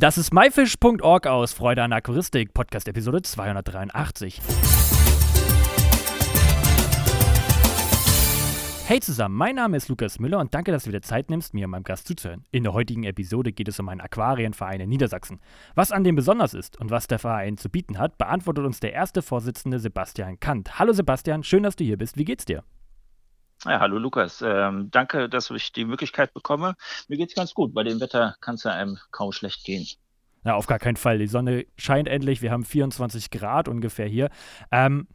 Das ist myfish.org aus Freude an Aquaristik, Podcast Episode 283. Hey zusammen, mein Name ist Lukas Müller und danke, dass du wieder Zeit nimmst, mir und meinem Gast zuzuhören. In der heutigen Episode geht es um einen Aquarienverein in Niedersachsen. Was an dem besonders ist und was der Verein zu bieten hat, beantwortet uns der erste Vorsitzende Sebastian Kant. Hallo Sebastian, schön, dass du hier bist. Wie geht's dir? Ja, hallo Lukas. Ähm, danke, dass ich die Möglichkeit bekomme. Mir geht's ganz gut. Bei dem Wetter kann es ja einem kaum schlecht gehen. Ja, auf gar keinen Fall. Die Sonne scheint endlich. Wir haben 24 Grad ungefähr hier. Ähm,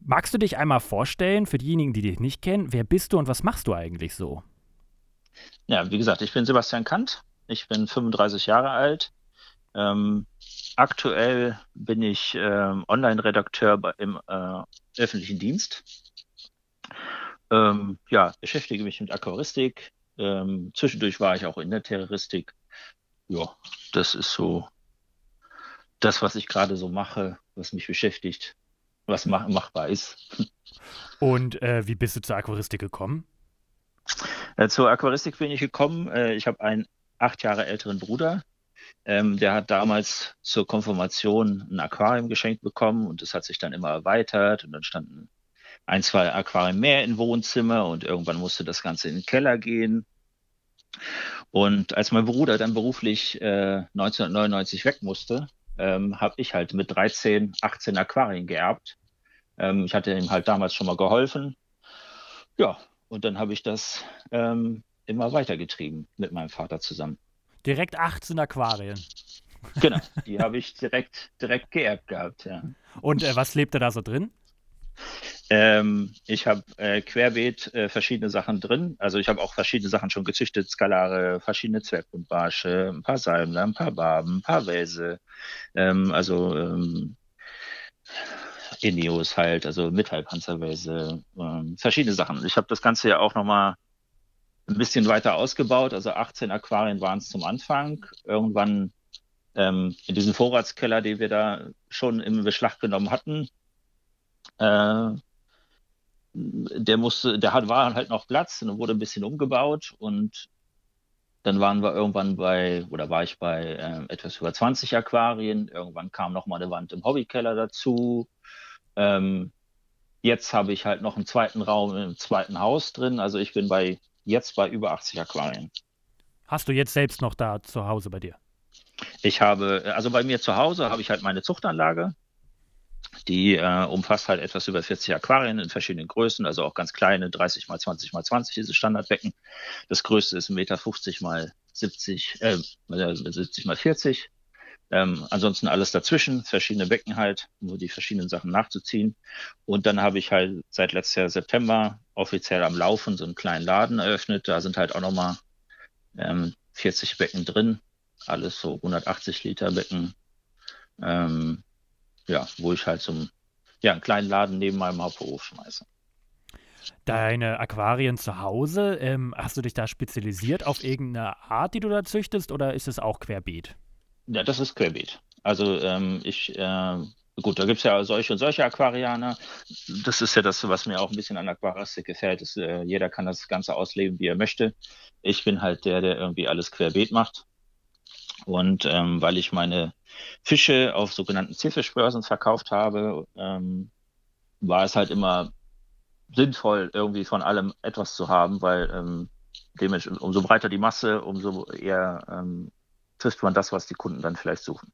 magst du dich einmal vorstellen, für diejenigen, die dich nicht kennen, wer bist du und was machst du eigentlich so? Ja, wie gesagt, ich bin Sebastian Kant. Ich bin 35 Jahre alt. Ähm, aktuell bin ich ähm, Online-Redakteur im äh, öffentlichen Dienst ähm, ja, beschäftige mich mit Aquaristik. Ähm, zwischendurch war ich auch in der Terroristik. Ja, das ist so das, was ich gerade so mache, was mich beschäftigt, was mach machbar ist. Und äh, wie bist du zur Aquaristik gekommen? Äh, zur Aquaristik bin ich gekommen. Äh, ich habe einen acht Jahre älteren Bruder. Ähm, der hat damals zur Konfirmation ein Aquarium geschenkt bekommen und das hat sich dann immer erweitert und dann standen ein, zwei Aquarien mehr im Wohnzimmer und irgendwann musste das Ganze in den Keller gehen. Und als mein Bruder dann beruflich äh, 1999 weg musste, ähm, habe ich halt mit 13, 18 Aquarien geerbt. Ähm, ich hatte ihm halt damals schon mal geholfen. Ja, und dann habe ich das ähm, immer weitergetrieben mit meinem Vater zusammen. Direkt 18 Aquarien. Genau, die habe ich direkt, direkt geerbt gehabt, ja. Und äh, was lebt da so drin? Ähm, ich habe äh, querbeet äh, verschiedene Sachen drin. Also ich habe auch verschiedene Sachen schon gezüchtet, Skalare, verschiedene Zwergbundbarsche, ein paar Salmler, ein paar Barben, ein paar Wälse. Ähm, also ähm, Ineos halt, also Metallpanzerwälse, ähm, verschiedene Sachen. Ich habe das Ganze ja auch nochmal ein bisschen weiter ausgebaut. Also 18 Aquarien waren es zum Anfang. Irgendwann ähm, in diesem Vorratskeller, den wir da schon im Beschlag genommen hatten, äh, der musste, der hat, war halt noch Platz und wurde ein bisschen umgebaut und dann waren wir irgendwann bei, oder war ich bei äh, etwas über 20 Aquarien. Irgendwann kam noch mal eine Wand im Hobbykeller dazu. Ähm, jetzt habe ich halt noch einen zweiten Raum im zweiten Haus drin. Also ich bin bei jetzt bei über 80 Aquarien. Hast du jetzt selbst noch da zu Hause bei dir? Ich habe, also bei mir zu Hause habe ich halt meine Zuchtanlage. Die äh, umfasst halt etwas über 40 Aquarien in verschiedenen Größen, also auch ganz kleine, 30 mal 20 mal 20, diese Standardbecken. Das größte ist 1,50 Meter mal 70, äh, 70 mal 40. Ähm, ansonsten alles dazwischen, verschiedene Becken halt, um die verschiedenen Sachen nachzuziehen. Und dann habe ich halt seit letztes Jahr September offiziell am Laufen so einen kleinen Laden eröffnet. Da sind halt auch nochmal ähm, 40 Becken drin, alles so 180 Liter Becken. Ähm, ja, wo ich halt zum, ja, einen kleinen Laden neben meinem Hauptberuf schmeiße. Deine Aquarien zu Hause, ähm, hast du dich da spezialisiert auf irgendeine Art, die du da züchtest, oder ist es auch querbeet? Ja, das ist querbeet. Also ähm, ich, äh, gut, da gibt es ja solche und solche Aquarianer. Das ist ja das, was mir auch ein bisschen an Aquaristik gefällt. Ist, äh, jeder kann das Ganze ausleben, wie er möchte. Ich bin halt der, der irgendwie alles querbeet macht. Und ähm, weil ich meine Fische auf sogenannten Zielfischbörsen verkauft habe, ähm, war es halt immer sinnvoll, irgendwie von allem etwas zu haben, weil ähm, dementsprechend umso breiter die Masse, umso eher ähm, trifft man das, was die Kunden dann vielleicht suchen.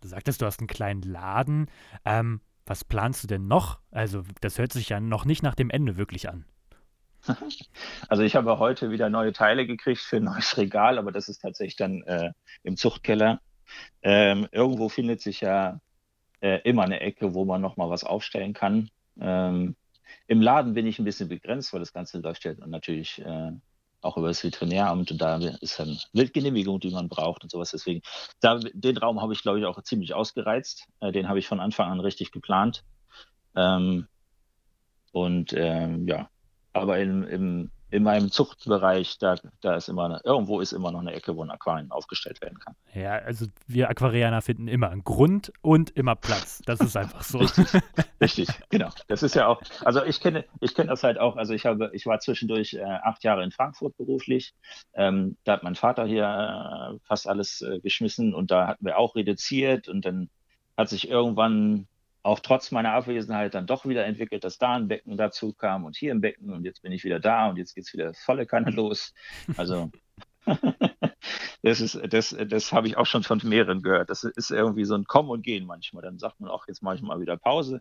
Du sagtest, du hast einen kleinen Laden. Ähm, was planst du denn noch? Also, das hört sich ja noch nicht nach dem Ende wirklich an. Also ich habe heute wieder neue Teile gekriegt für ein neues Regal, aber das ist tatsächlich dann äh, im Zuchtkeller. Ähm, irgendwo findet sich ja äh, immer eine Ecke, wo man nochmal was aufstellen kann. Ähm, Im Laden bin ich ein bisschen begrenzt, weil das Ganze läuft ja natürlich äh, auch über das Veterinäramt und da ist dann Wildgenehmigung, die man braucht und sowas. Deswegen, da, den Raum habe ich, glaube ich, auch ziemlich ausgereizt. Äh, den habe ich von Anfang an richtig geplant. Ähm, und ähm, ja, aber im, im, in meinem Zuchtbereich, da, da ist immer eine, irgendwo ist immer noch eine Ecke, wo ein Aquarium aufgestellt werden kann. Ja, also wir Aquarianer finden immer einen Grund und immer Platz. Das ist einfach so. Richtig, richtig, genau. Das ist ja auch, also ich kenne, ich kenne das halt auch, also ich habe, ich war zwischendurch äh, acht Jahre in Frankfurt beruflich. Ähm, da hat mein Vater hier äh, fast alles äh, geschmissen und da hatten wir auch reduziert und dann hat sich irgendwann auch trotz meiner Abwesenheit dann doch wieder entwickelt, dass da ein Becken dazu kam und hier ein Becken und jetzt bin ich wieder da und jetzt geht es wieder volle Kanne los. Also das das, das habe ich auch schon von mehreren gehört. Das ist irgendwie so ein Kommen und Gehen manchmal. Dann sagt man auch, jetzt mache ich mal wieder Pause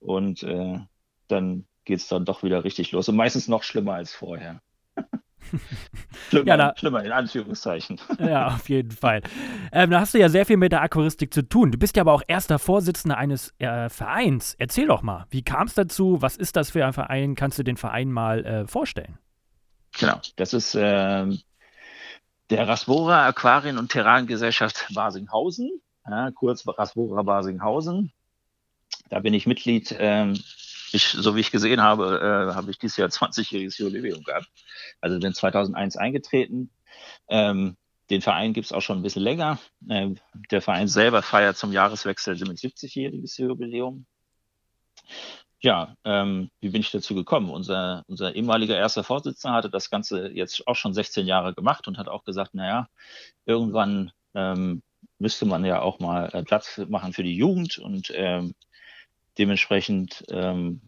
und äh, dann geht es dann doch wieder richtig los. Und meistens noch schlimmer als vorher. schlimmer, ja, da, schlimmer, in Anführungszeichen. Ja, auf jeden Fall. Ähm, da hast du ja sehr viel mit der Aquaristik zu tun. Du bist ja aber auch erster Vorsitzender eines äh, Vereins. Erzähl doch mal, wie kam es dazu? Was ist das für ein Verein? Kannst du den Verein mal äh, vorstellen? Genau, das ist äh, der Rasbora Aquarien- und Terrangesellschaft Basinghausen, ja, kurz Rasbora Basinghausen. Da bin ich Mitglied ähm, ich, so wie ich gesehen habe, äh, habe ich dieses Jahr 20-jähriges Jubiläum gehabt. Also bin 2001 eingetreten. Ähm, den Verein gibt es auch schon ein bisschen länger. Äh, der Verein selber feiert zum Jahreswechsel mit 70-jähriges Jubiläum. Ja, ähm, wie bin ich dazu gekommen? Unser, unser ehemaliger erster Vorsitzender hatte das Ganze jetzt auch schon 16 Jahre gemacht und hat auch gesagt, naja, irgendwann ähm, müsste man ja auch mal äh, Platz machen für die Jugend und ähm, dementsprechend ähm,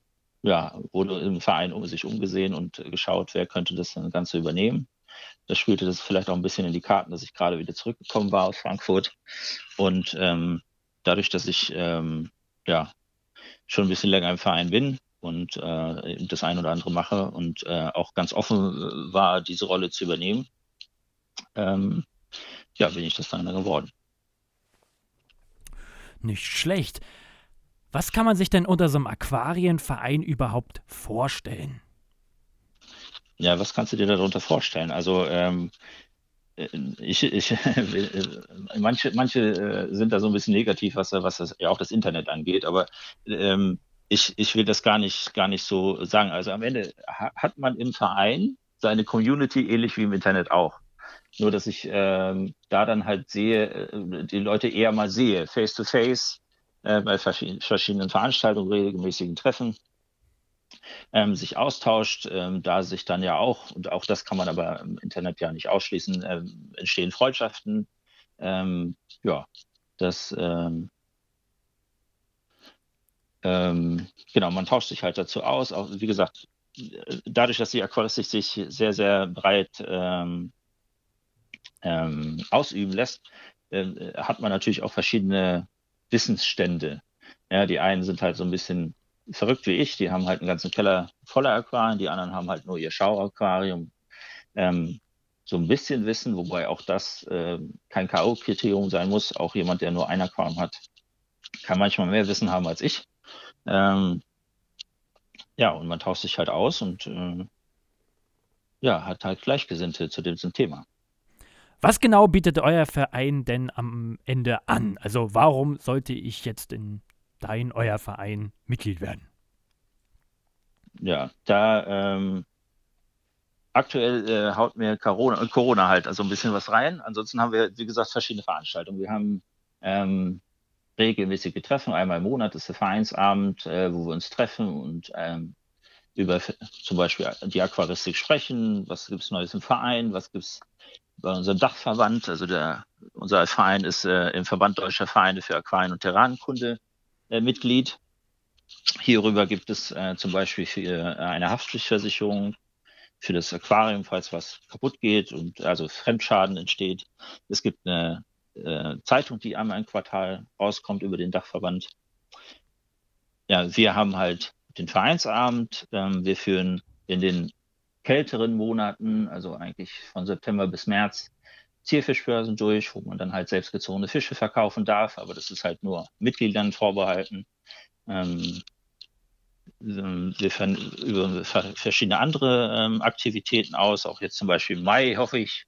ja, wurde im Verein um sich umgesehen und geschaut, wer könnte das Ganze übernehmen. Da spielte das vielleicht auch ein bisschen in die Karten, dass ich gerade wieder zurückgekommen war aus Frankfurt. Und ähm, dadurch, dass ich ähm, ja schon ein bisschen länger im Verein bin und äh, das ein oder andere mache und äh, auch ganz offen äh, war, diese Rolle zu übernehmen, ähm, ja, bin ich das dann geworden. Nicht schlecht. Was kann man sich denn unter so einem Aquarienverein überhaupt vorstellen? Ja, was kannst du dir darunter vorstellen? Also ähm, äh, ich, ich manche, manche äh, sind da so ein bisschen negativ, was, was das, ja auch das Internet angeht, aber ähm, ich, ich will das gar nicht, gar nicht so sagen. Also am Ende hat man im Verein seine Community ähnlich wie im Internet auch. Nur dass ich ähm, da dann halt sehe, äh, die Leute eher mal sehe, face to face, äh, bei verschiedenen Veranstaltungen, regelmäßigen Treffen, ähm, sich austauscht, ähm, da sich dann ja auch, und auch das kann man aber im Internet ja nicht ausschließen, ähm, entstehen Freundschaften. Ähm, ja, das, ähm, ähm, genau, man tauscht sich halt dazu aus. Auch, wie gesagt, dadurch, dass die Aquaristik sich sehr, sehr breit ausüben lässt, äh, hat man natürlich auch verschiedene Wissensstände. Ja, die einen sind halt so ein bisschen verrückt wie ich, die haben halt einen ganzen Keller voller Aquarien, die anderen haben halt nur ihr Schauaquarium. Ähm, so ein bisschen Wissen, wobei auch das äh, kein K.O.-Kriterium sein muss. Auch jemand, der nur ein Aquarium hat, kann manchmal mehr Wissen haben als ich. Ähm, ja, und man tauscht sich halt aus und äh, ja, hat halt Gleichgesinnte zu diesem Thema. Was genau bietet euer Verein denn am Ende an? Also warum sollte ich jetzt in dein, euer Verein Mitglied werden? Ja, da ähm, aktuell äh, haut mir Corona, Corona halt also ein bisschen was rein. Ansonsten haben wir, wie gesagt, verschiedene Veranstaltungen. Wir haben ähm, regelmäßige Treffen. Einmal im Monat ist der Vereinsabend, äh, wo wir uns treffen und ähm, über zum Beispiel die Aquaristik sprechen. Was gibt es Neues im Verein? Was gibt es bei unserem Dachverband, also der, unser Verein ist äh, im Verband Deutscher Vereine für Aquarien- und Terranenkunde äh, Mitglied. Hierüber gibt es äh, zum Beispiel für, äh, eine Haftpflichtversicherung für das Aquarium, falls was kaputt geht und also Fremdschaden entsteht. Es gibt eine äh, Zeitung, die einmal im Quartal rauskommt über den Dachverband. Ja, wir haben halt den Vereinsabend. Ähm, wir führen in den kälteren Monaten, also eigentlich von September bis März, Zierfischbörsen durch, wo man dann halt selbstgezogene Fische verkaufen darf, aber das ist halt nur Mitgliedern vorbehalten. Ähm, wir führen über verschiedene andere ähm, Aktivitäten aus, auch jetzt zum Beispiel im Mai hoffe ich,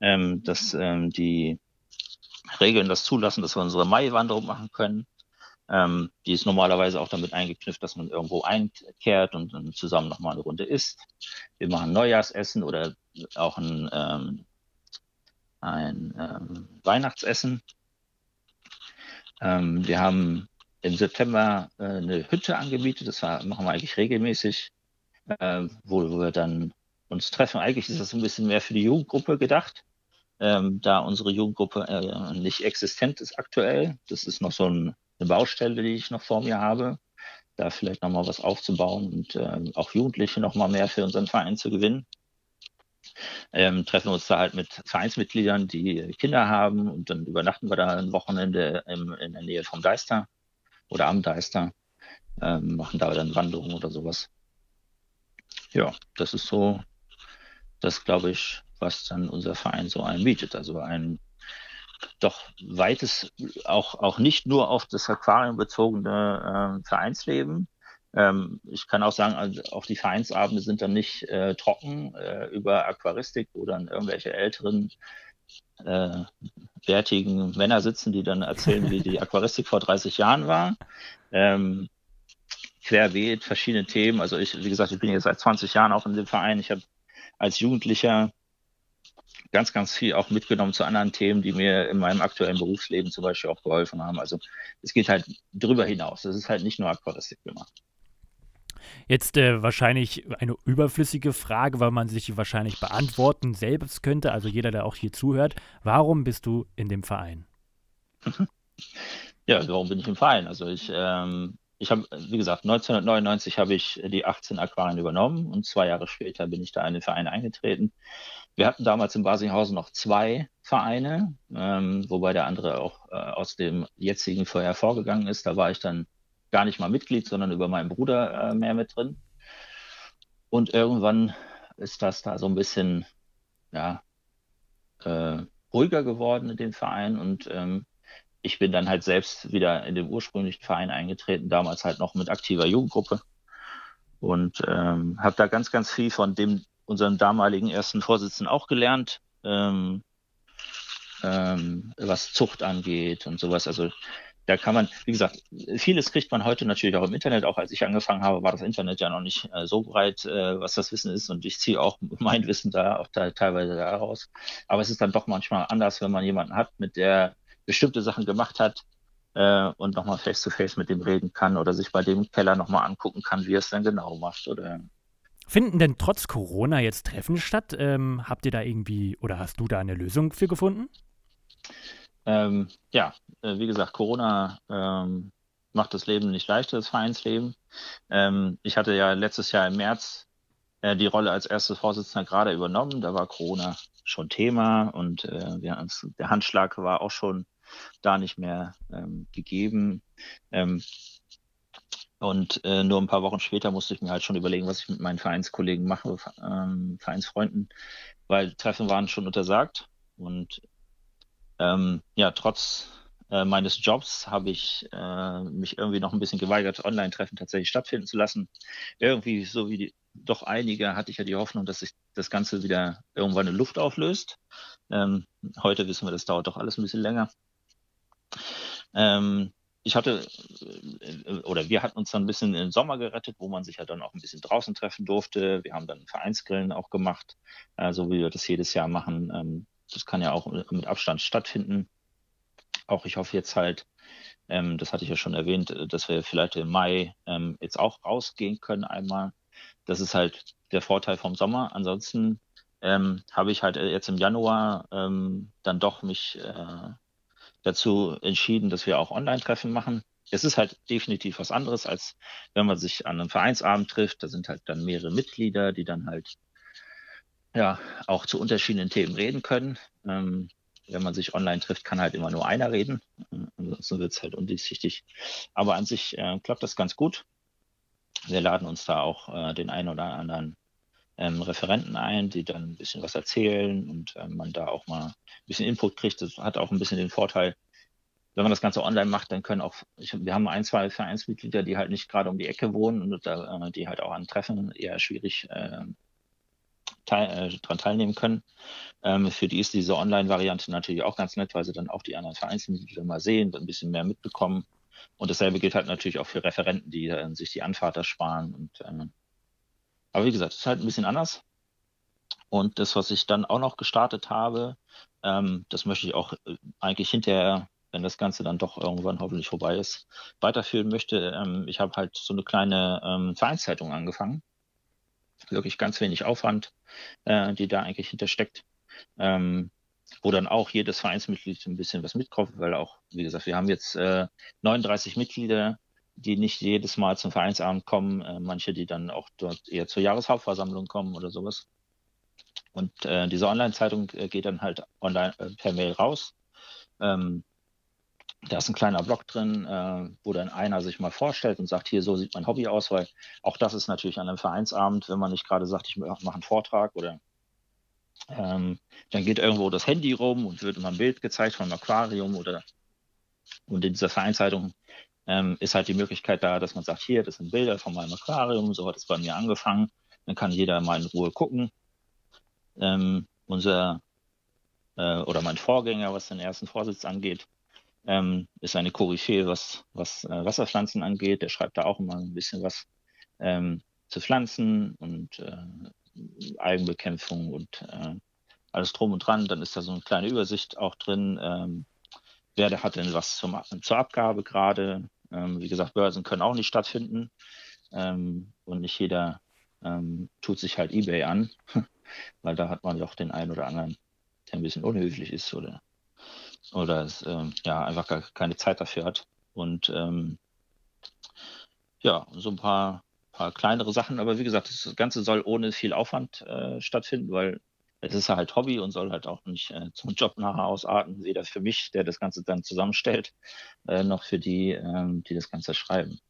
ähm, dass ähm, die Regeln das zulassen, dass wir unsere Mai-Wanderung machen können. Ähm, die ist normalerweise auch damit eingeknüpft, dass man irgendwo einkehrt und dann zusammen nochmal eine Runde isst. Wir machen Neujahrsessen oder auch ein, ähm, ein ähm, Weihnachtsessen. Ähm, wir haben im September äh, eine Hütte angemietet, das war, machen wir eigentlich regelmäßig, äh, wo, wo wir dann uns treffen. Eigentlich ist das ein bisschen mehr für die Jugendgruppe gedacht, ähm, da unsere Jugendgruppe äh, nicht existent ist aktuell. Das ist noch so ein, eine Baustelle, die ich noch vor mir habe, da vielleicht nochmal was aufzubauen und äh, auch Jugendliche nochmal mehr für unseren Verein zu gewinnen. Ähm, treffen uns da halt mit Vereinsmitgliedern, die Kinder haben und dann übernachten wir da ein Wochenende im, in der Nähe vom Deister oder am Deister, ähm, machen da dann Wanderungen oder sowas. Ja, das ist so, das glaube ich, was dann unser Verein so anbietet. Also ein doch weites, auch, auch nicht nur auf das Aquarium bezogene äh, Vereinsleben. Ähm, ich kann auch sagen, also auch die Vereinsabende sind dann nicht äh, trocken äh, über Aquaristik, wo dann irgendwelche älteren äh, wertigen Männer sitzen, die dann erzählen, wie die Aquaristik vor 30 Jahren war. Ähm, querbeet, verschiedene Themen. Also ich, wie gesagt, ich bin jetzt seit 20 Jahren auch in dem Verein. Ich habe als Jugendlicher ganz, ganz viel auch mitgenommen zu anderen Themen, die mir in meinem aktuellen Berufsleben zum Beispiel auch geholfen haben. Also es geht halt drüber hinaus. Es ist halt nicht nur Aquaristik gemacht. Jetzt äh, wahrscheinlich eine überflüssige Frage, weil man sich wahrscheinlich beantworten selbst könnte, also jeder, der auch hier zuhört. Warum bist du in dem Verein? Ja, warum bin ich im Verein? Also ich, ähm, ich habe, wie gesagt, 1999 habe ich die 18 Aquarien übernommen und zwei Jahre später bin ich da in den Verein eingetreten. Wir hatten damals in Basinghausen noch zwei Vereine, ähm, wobei der andere auch äh, aus dem jetzigen vorher vorgegangen ist. Da war ich dann gar nicht mal Mitglied, sondern über meinen Bruder äh, mehr mit drin. Und irgendwann ist das da so ein bisschen ja, äh, ruhiger geworden in dem Verein und ähm, ich bin dann halt selbst wieder in den ursprünglichen Verein eingetreten, damals halt noch mit aktiver Jugendgruppe und ähm, habe da ganz, ganz viel von dem unserem damaligen ersten Vorsitzenden auch gelernt, ähm, ähm, was Zucht angeht und sowas. Also da kann man, wie gesagt, vieles kriegt man heute natürlich auch im Internet. Auch als ich angefangen habe, war das Internet ja noch nicht äh, so breit, äh, was das Wissen ist. Und ich ziehe auch mein Wissen da auch da, teilweise daraus. Aber es ist dann doch manchmal anders, wenn man jemanden hat, mit der bestimmte Sachen gemacht hat äh, und nochmal face-to-face mit dem reden kann oder sich bei dem Keller nochmal angucken kann, wie er es dann genau macht. Oder Finden denn trotz Corona jetzt Treffen statt? Ähm, habt ihr da irgendwie oder hast du da eine Lösung für gefunden? Ähm, ja, äh, wie gesagt, Corona ähm, macht das Leben nicht leichter, das Vereinsleben. Ähm, ich hatte ja letztes Jahr im März äh, die Rolle als erstes Vorsitzender gerade übernommen. Da war Corona schon Thema und äh, wir, der Handschlag war auch schon da nicht mehr ähm, gegeben. Und äh, nur ein paar Wochen später musste ich mir halt schon überlegen, was ich mit meinen Vereinskollegen mache, ähm, Vereinsfreunden, weil Treffen waren schon untersagt. Und ähm, ja, trotz äh, meines Jobs habe ich äh, mich irgendwie noch ein bisschen geweigert, Online-Treffen tatsächlich stattfinden zu lassen. Irgendwie, so wie die, doch einige, hatte ich ja die Hoffnung, dass sich das Ganze wieder irgendwann in Luft auflöst. Ähm, heute wissen wir, das dauert doch alles ein bisschen länger. Ähm, ich hatte, äh, oder wir hatten uns dann ein bisschen im Sommer gerettet, wo man sich ja dann auch ein bisschen draußen treffen durfte. Wir haben dann Vereinsgrillen auch gemacht, äh, so wie wir das jedes Jahr machen. Ähm, das kann ja auch mit Abstand stattfinden. Auch ich hoffe jetzt halt, ähm, das hatte ich ja schon erwähnt, äh, dass wir vielleicht im Mai ähm, jetzt auch rausgehen können einmal. Das ist halt der Vorteil vom Sommer. Ansonsten habe ich halt jetzt im Januar dann doch mich dazu entschieden, dass wir auch Online-Treffen machen. Es ist halt definitiv was anderes, als wenn man sich an einem Vereinsabend trifft. Da sind halt dann mehrere Mitglieder, die dann halt ja auch zu unterschiedlichen Themen reden können. Ähm, wenn man sich online trifft, kann halt immer nur einer reden. Ansonsten wird es halt undurchsichtig. Aber an sich äh, klappt das ganz gut. Wir laden uns da auch äh, den einen oder anderen ähm, Referenten ein, die dann ein bisschen was erzählen und ähm, man da auch mal ein bisschen Input kriegt. Das hat auch ein bisschen den Vorteil, wenn man das Ganze online macht, dann können auch, ich, wir haben ein, zwei Vereinsmitglieder, die halt nicht gerade um die Ecke wohnen und äh, die halt auch an Treffen eher schwierig äh, teil, äh, daran teilnehmen können. Ähm, für die ist diese Online-Variante natürlich auch ganz nett, weil sie dann auch die anderen Vereinsmitglieder mal sehen, ein bisschen mehr mitbekommen. Und dasselbe gilt halt natürlich auch für Referenten, die äh, sich die Anfahrt ersparen. Und, äh, aber wie gesagt, es ist halt ein bisschen anders. Und das, was ich dann auch noch gestartet habe, ähm, das möchte ich auch äh, eigentlich hinterher, wenn das Ganze dann doch irgendwann hoffentlich vorbei ist, weiterführen möchte. Ähm, ich habe halt so eine kleine ähm, Vereinszeitung angefangen. Wirklich ganz wenig Aufwand, äh, die da eigentlich hintersteckt. Ähm, wo dann auch jedes Vereinsmitglied ein bisschen was mitkauft, weil auch, wie gesagt, wir haben jetzt äh, 39 Mitglieder, die nicht jedes Mal zum Vereinsabend kommen, äh, manche, die dann auch dort eher zur Jahreshauptversammlung kommen oder sowas. Und äh, diese Online-Zeitung äh, geht dann halt online äh, per Mail raus. Ähm, da ist ein kleiner Blog drin, äh, wo dann einer sich mal vorstellt und sagt, hier, so sieht mein Hobby aus, weil auch das ist natürlich an einem Vereinsabend, wenn man nicht gerade sagt, ich mache einen Vortrag oder ähm, dann geht irgendwo das Handy rum und wird immer ein Bild gezeigt von einem Aquarium oder und in dieser Vereinszeitung ähm, ist halt die Möglichkeit da, dass man sagt, hier, das sind Bilder von meinem Aquarium, so hat es bei mir angefangen. Dann kann jeder mal in Ruhe gucken. Ähm, unser äh, oder mein Vorgänger, was den ersten Vorsitz angeht, ähm, ist eine Koryphäe, was, was äh, Wasserpflanzen angeht. Der schreibt da auch immer ein bisschen was ähm, zu Pflanzen und äh, Algenbekämpfung und äh, alles drum und dran. Dann ist da so eine kleine Übersicht auch drin. Ähm, wer hat denn was zum, zur Abgabe gerade? Ähm, wie gesagt, Börsen können auch nicht stattfinden ähm, und nicht jeder ähm, tut sich halt eBay an, weil da hat man doch den einen oder anderen, der ein bisschen unhöflich ist oder, oder es, ähm, ja, einfach gar keine Zeit dafür hat. Und ähm, ja, so ein paar paar kleinere Sachen, aber wie gesagt, das Ganze soll ohne viel Aufwand äh, stattfinden, weil es ist halt Hobby und soll halt auch nicht äh, zum Job nachher ausarten, weder für mich, der das Ganze dann zusammenstellt, äh, noch für die, ähm, die das Ganze schreiben.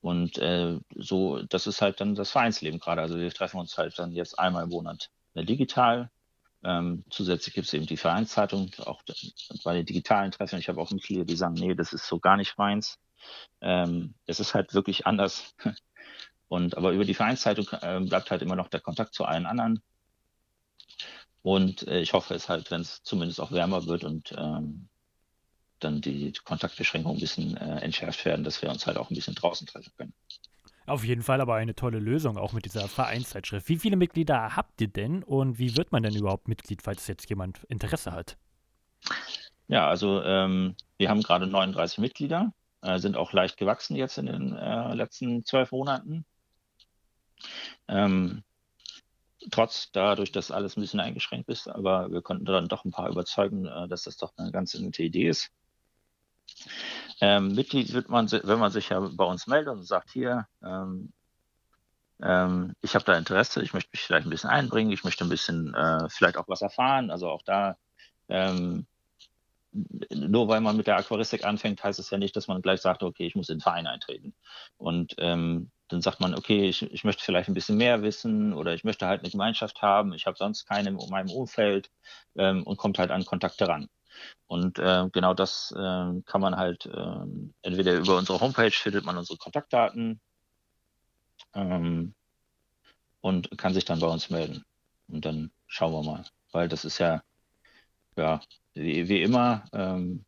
Und äh, so, das ist halt dann das Vereinsleben gerade. Also wir treffen uns halt dann jetzt einmal im Monat äh, digital. Ähm, zusätzlich gibt es eben die Vereinszeitung, auch bei den digitalen Treffen. Ich habe auch Mitglieder, die sagen, nee, das ist so gar nicht meins. Ähm, es ist halt wirklich anders. Und aber über die Vereinszeitung äh, bleibt halt immer noch der Kontakt zu allen anderen. Und äh, ich hoffe es halt, wenn es zumindest auch wärmer wird und ähm, dann die Kontaktbeschränkungen ein bisschen äh, entschärft werden, dass wir uns halt auch ein bisschen draußen treffen können. Auf jeden Fall aber eine tolle Lösung, auch mit dieser Vereinszeitschrift. Wie viele Mitglieder habt ihr denn und wie wird man denn überhaupt Mitglied, falls jetzt jemand Interesse hat? Ja, also ähm, wir haben gerade 39 Mitglieder, äh, sind auch leicht gewachsen jetzt in den äh, letzten zwölf Monaten. Ähm, trotz dadurch, dass alles ein bisschen eingeschränkt ist, aber wir konnten dann doch ein paar überzeugen, äh, dass das doch eine ganz nette Idee ist. Ähm, Mitglied wird man, wenn man sich ja bei uns meldet und sagt, hier, ähm, ähm, ich habe da Interesse, ich möchte mich vielleicht ein bisschen einbringen, ich möchte ein bisschen äh, vielleicht auch was erfahren. Also auch da, ähm, nur weil man mit der Aquaristik anfängt, heißt es ja nicht, dass man gleich sagt, okay, ich muss in den Verein eintreten. Und ähm, dann sagt man, okay, ich, ich möchte vielleicht ein bisschen mehr wissen oder ich möchte halt eine Gemeinschaft haben, ich habe sonst keine in meinem Umfeld ähm, und kommt halt an Kontakte ran. Und äh, genau das äh, kann man halt äh, entweder über unsere Homepage findet man unsere Kontaktdaten ähm, und kann sich dann bei uns melden. Und dann schauen wir mal, weil das ist ja, ja, wie, wie immer, ähm,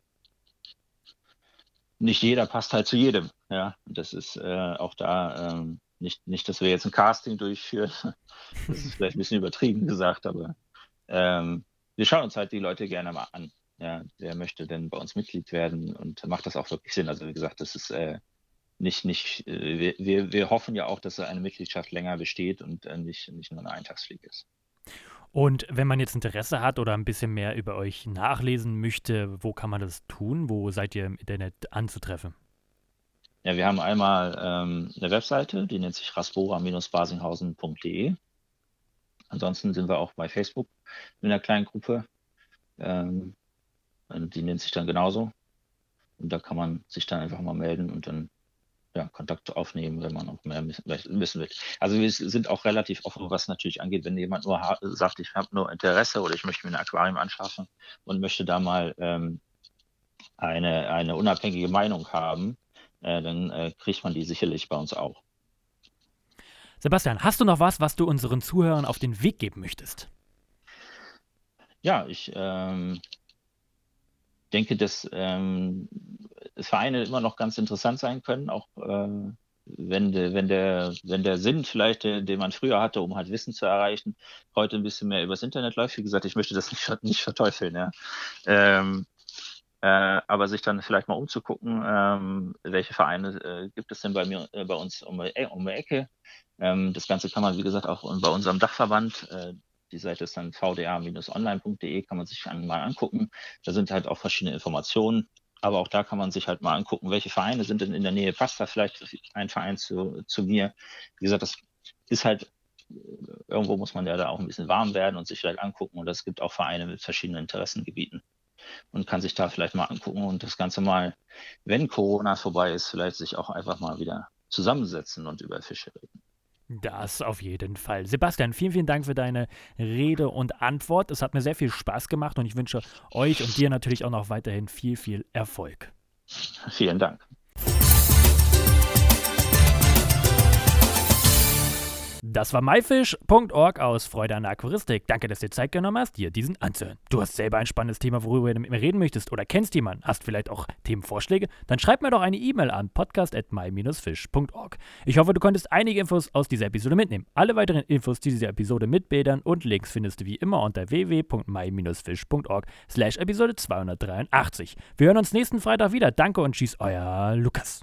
nicht jeder passt halt zu jedem. Ja, das ist äh, auch da ähm, nicht, nicht, dass wir jetzt ein Casting durchführen. Das ist vielleicht ein bisschen übertrieben gesagt, aber ähm, wir schauen uns halt die Leute gerne mal an. Ja, wer möchte denn bei uns Mitglied werden und macht das auch wirklich Sinn? Also wie gesagt, das ist äh, nicht, nicht, äh, wir, wir hoffen ja auch, dass eine Mitgliedschaft länger besteht und äh, nicht, nicht nur eine Eintagsfliege ist. Und wenn man jetzt Interesse hat oder ein bisschen mehr über euch nachlesen möchte, wo kann man das tun? Wo seid ihr im Internet anzutreffen? Ja, wir haben einmal ähm, eine Webseite, die nennt sich rasbora-basinghausen.de. Ansonsten sind wir auch bei Facebook in einer kleinen Gruppe. Ähm, die nennt sich dann genauso. Und da kann man sich dann einfach mal melden und dann ja, Kontakt aufnehmen, wenn man noch mehr wissen will. Also wir sind auch relativ offen, was natürlich angeht, wenn jemand nur sagt, ich habe nur Interesse oder ich möchte mir ein Aquarium anschaffen und möchte da mal ähm, eine, eine unabhängige Meinung haben, dann äh, kriegt man die sicherlich bei uns auch. Sebastian, hast du noch was, was du unseren Zuhörern auf den Weg geben möchtest? Ja, ich ähm, denke, dass ähm, Vereine immer noch ganz interessant sein können, auch äh, wenn, de, wenn, der, wenn der Sinn vielleicht, den, den man früher hatte, um halt Wissen zu erreichen, heute ein bisschen mehr übers Internet läuft. Wie gesagt, ich möchte das nicht, nicht verteufeln. Ja. Ähm, äh, aber sich dann vielleicht mal umzugucken, ähm, welche Vereine äh, gibt es denn bei mir, äh, bei uns um, äh, um die Ecke. Ähm, das Ganze kann man, wie gesagt, auch bei unserem Dachverband, äh, die Seite ist dann vda-online.de, kann man sich mal angucken. Da sind halt auch verschiedene Informationen. Aber auch da kann man sich halt mal angucken, welche Vereine sind denn in der Nähe. Passt da vielleicht ein Verein zu, zu mir? Wie gesagt, das ist halt, irgendwo muss man ja da auch ein bisschen warm werden und sich vielleicht angucken. Und es gibt auch Vereine mit verschiedenen Interessengebieten und kann sich da vielleicht mal angucken und das Ganze mal, wenn Corona vorbei ist, vielleicht sich auch einfach mal wieder zusammensetzen und über Fische reden. Das auf jeden Fall. Sebastian, vielen, vielen Dank für deine Rede und Antwort. Es hat mir sehr viel Spaß gemacht und ich wünsche euch und dir natürlich auch noch weiterhin viel, viel Erfolg. Vielen Dank. Das war myfish.org aus Freude an der Aquaristik. Danke, dass du dir Zeit genommen hast, dir diesen anzuhören. Du hast selber ein spannendes Thema, worüber du mit mir reden möchtest oder kennst jemanden, hast vielleicht auch Themenvorschläge? Dann schreib mir doch eine E-Mail an podcast.my-fish.org. Ich hoffe, du konntest einige Infos aus dieser Episode mitnehmen. Alle weiteren Infos zu dieser Episode mit Bildern und Links findest du wie immer unter www.my-fish.org slash Episode 283. Wir hören uns nächsten Freitag wieder. Danke und tschüss, euer Lukas.